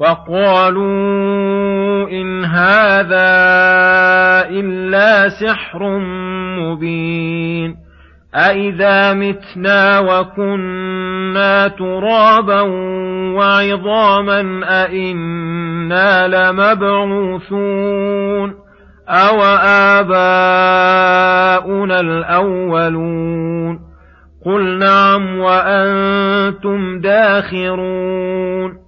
وقالوا إن هذا إلا سحر مبين أإذا متنا وكنا ترابا وعظاما أإنا لمبعوثون أو آباؤنا الأولون قل نعم وأنتم داخرون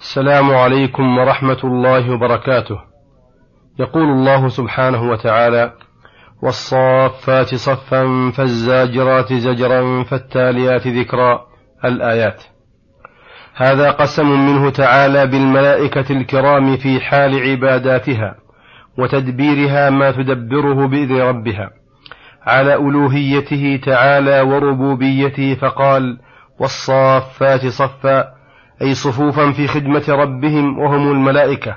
السلام عليكم ورحمة الله وبركاته. يقول الله سبحانه وتعالى: والصافات صفا فالزاجرات زجرا فالتاليات ذكرا الآيات. هذا قسم منه تعالى بالملائكة الكرام في حال عباداتها وتدبيرها ما تدبره بإذن ربها على ألوهيته تعالى وربوبيته فقال: والصافات صفا أي صفوفا في خدمة ربهم وهم الملائكة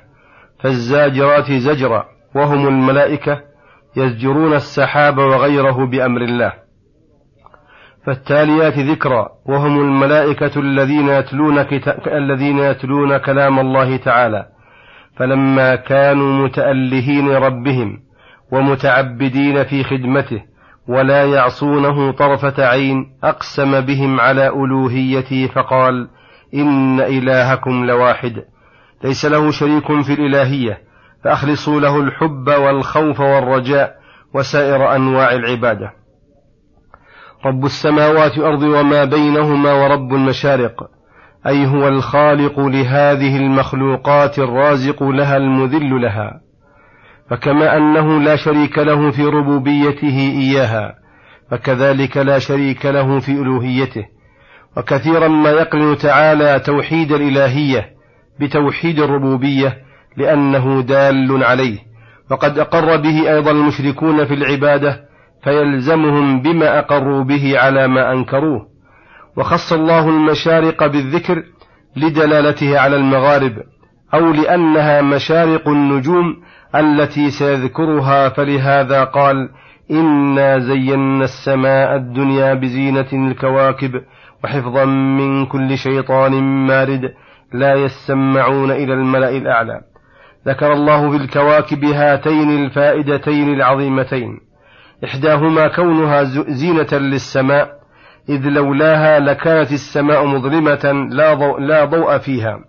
فالزاجرات زجرا وهم الملائكة يزجرون السحاب وغيره بأمر الله. فالتاليات ذكرا وهم الملائكة الذين يتلون, الذين يتلون كلام الله تعالى. فلما كانوا متألهين ربهم ومتعبدين في خدمته ولا يعصونه طرفة عين أقسم بهم على ألوهيته فقال: إن إلهكم لواحد ليس له شريك في الإلهية فأخلصوا له الحب والخوف والرجاء وسائر أنواع العبادة. رب السماوات والأرض وما بينهما ورب المشارق أي هو الخالق لهذه المخلوقات الرازق لها المذل لها. فكما أنه لا شريك له في ربوبيته إياها فكذلك لا شريك له في ألوهيته. وكثيرا ما يقرن تعالى توحيد الإلهية بتوحيد الربوبية لأنه دال عليه. وقد أقر به أيضا المشركون في العبادة فيلزمهم بما أقروا به على ما أنكروه. وخص الله المشارق بالذكر لدلالته على المغارب أو لأنها مشارق النجوم التي سيذكرها فلهذا قال إنا زينا السماء الدنيا بزينة الكواكب وحفظا من كل شيطان مارد لا يسمعون إلى الملأ الأعلى. ذكر الله في الكواكب هاتين الفائدتين العظيمتين. إحداهما كونها زينة للسماء إذ لولاها لكانت السماء مظلمة لا ضوء, لا ضوء فيها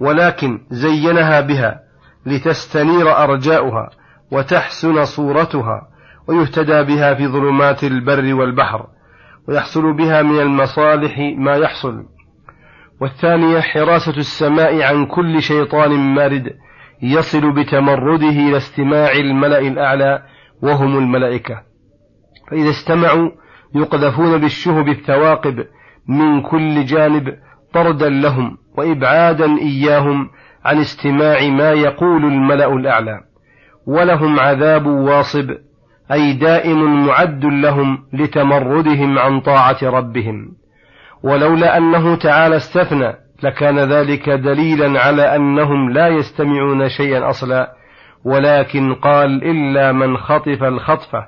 ولكن زينها بها لتستنير أرجاؤها وتحسن صورتها ويهتدى بها في ظلمات البر والبحر. ويحصل بها من المصالح ما يحصل. والثانية حراسة السماء عن كل شيطان مارد يصل بتمرده إلى استماع الملأ الأعلى وهم الملائكة. فإذا استمعوا يقذفون بالشهب الثواقب من كل جانب طردا لهم وإبعادا إياهم عن استماع ما يقول الملأ الأعلى. ولهم عذاب واصب أي دائم معد لهم لتمردهم عن طاعة ربهم. ولولا أنه تعالى استثنى لكان ذلك دليلا على أنهم لا يستمعون شيئا أصلا ولكن قال إلا من خطف الخطفة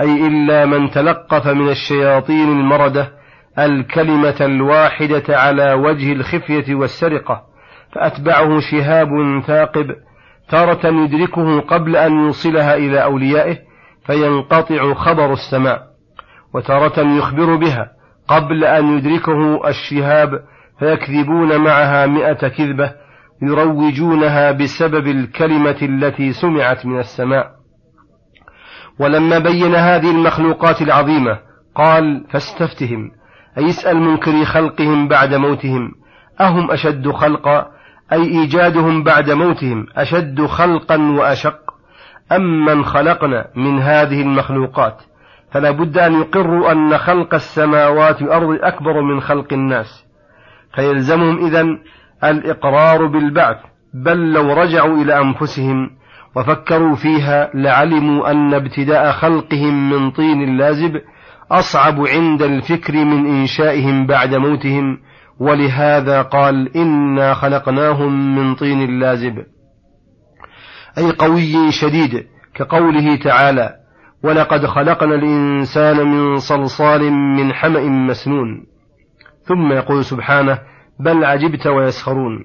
أي إلا من تلقف من الشياطين المردة الكلمة الواحدة على وجه الخفية والسرقة فأتبعه شهاب ثاقب تارة يدركه قبل أن يوصلها إلى أوليائه فينقطع خبر السماء وتارة يخبر بها قبل أن يدركه الشهاب فيكذبون معها مئة كذبة يروجونها بسبب الكلمة التي سمعت من السماء. ولما بين هذه المخلوقات العظيمة قال فاستفتهم أي اسأل منكري خلقهم بعد موتهم أهم أشد خلقا أي إيجادهم بعد موتهم أشد خلقا وأشق؟ أم من خلقنا من هذه المخلوقات فلا بد أن يقروا أن خلق السماوات والأرض أكبر من خلق الناس فيلزمهم إذا الإقرار بالبعث بل لو رجعوا إلى أنفسهم وفكروا فيها لعلموا أن ابتداء خلقهم من طين لازب أصعب عند الفكر من إنشائهم بعد موتهم ولهذا قال إنا خلقناهم من طين لازب أي قوي شديد كقوله تعالى ولقد خلقنا الإنسان من صلصال من حمأ مسنون. ثم يقول سبحانه بل عجبت ويسخرون.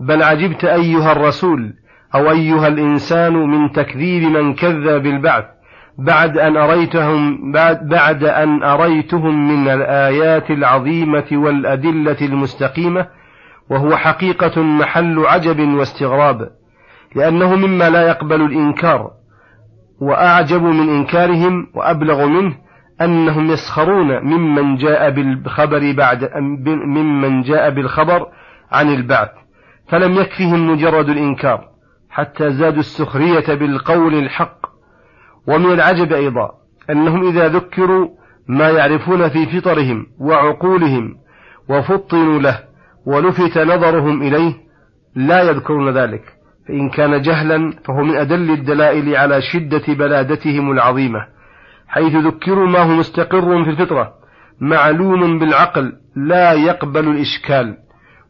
بل عجبت أيها الرسول أو أيها الإنسان من تكذيب من كذب بالبعث بعد أن أريتهم بعد, أن أريتهم من الآيات العظيمة والأدلة المستقيمة وهو حقيقة محل عجب واستغراب. لأنه مما لا يقبل الإنكار وأعجب من إنكارهم وأبلغ منه أنهم يسخرون ممن جاء بالخبر بعد ممن جاء بالخبر عن البعث فلم يكفهم مجرد الإنكار حتى زادوا السخرية بالقول الحق. ومن العجب أيضا أنهم إذا ذكروا ما يعرفون في فطرهم وعقولهم وفطنوا له ولفت نظرهم إليه لا يذكرون ذلك. فإن كان جهلا فهو من أدل الدلائل على شدة بلادتهم العظيمة حيث ذكروا ما هو مستقر في الفطرة معلوم بالعقل لا يقبل الإشكال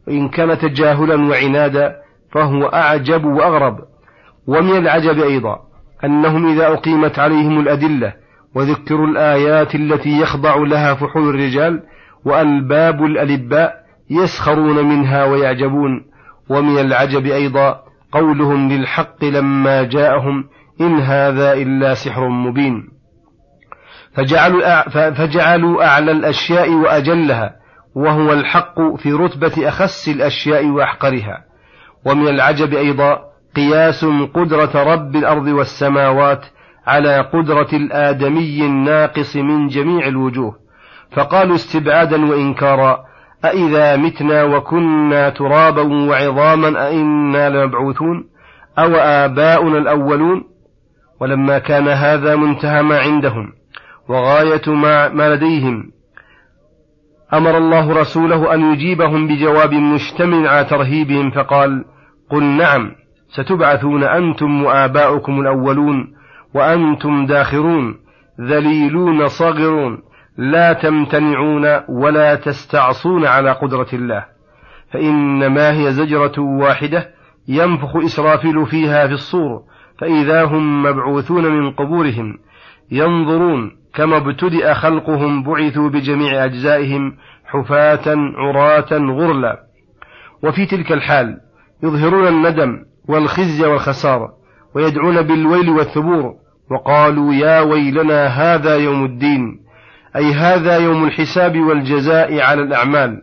وإن كان تجاهلا وعنادا فهو أعجب وأغرب. ومن العجب أيضا أنهم إذا أقيمت عليهم الأدلة وذكروا الآيات التي يخضع لها فحول الرجال وألباب الألباء يسخرون منها ويعجبون. ومن العجب أيضا قولهم للحق لما جاءهم إن هذا إلا سحر مبين. فجعلوا, فجعلوا أعلى الأشياء وأجلها وهو الحق في رتبة أخس الأشياء وأحقرها. ومن العجب أيضا قياس قدرة رب الأرض والسماوات على قدرة الآدمي الناقص من جميع الوجوه. فقالوا استبعادا وإنكارا أإذا متنا وكنا ترابا وعظاما أئنا لمبعوثون أو آباؤنا الأولون ولما كان هذا منتهى ما عندهم وغاية ما, ما لديهم أمر الله رسوله أن يجيبهم بجواب مشتمل على ترهيبهم فقال قل نعم ستبعثون أنتم وآباؤكم الأولون وأنتم داخرون ذليلون صغرون لا تمتنعون ولا تستعصون على قدرة الله فإنما هي زجرة واحدة ينفخ إسرافيل فيها في الصور فإذا هم مبعوثون من قبورهم ينظرون كما ابتدأ خلقهم بعثوا بجميع أجزائهم حفاة عراة غرلا. وفي تلك الحال يظهرون الندم والخزي والخسارة ويدعون بالويل والثبور وقالوا يا ويلنا هذا يوم الدين أي هذا يوم الحساب والجزاء على الأعمال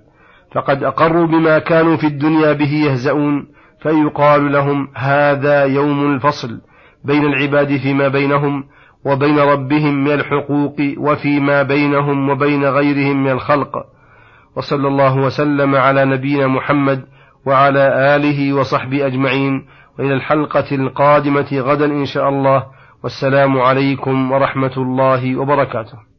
فقد أقروا بما كانوا في الدنيا به يهزؤون فيقال لهم هذا يوم الفصل بين العباد فيما بينهم وبين ربهم من الحقوق وفيما بينهم وبين غيرهم من الخلق. وصلى الله وسلم على نبينا محمد وعلى آله وصحبه أجمعين وإلى الحلقة القادمة غدا إن شاء الله والسلام عليكم ورحمة الله وبركاته.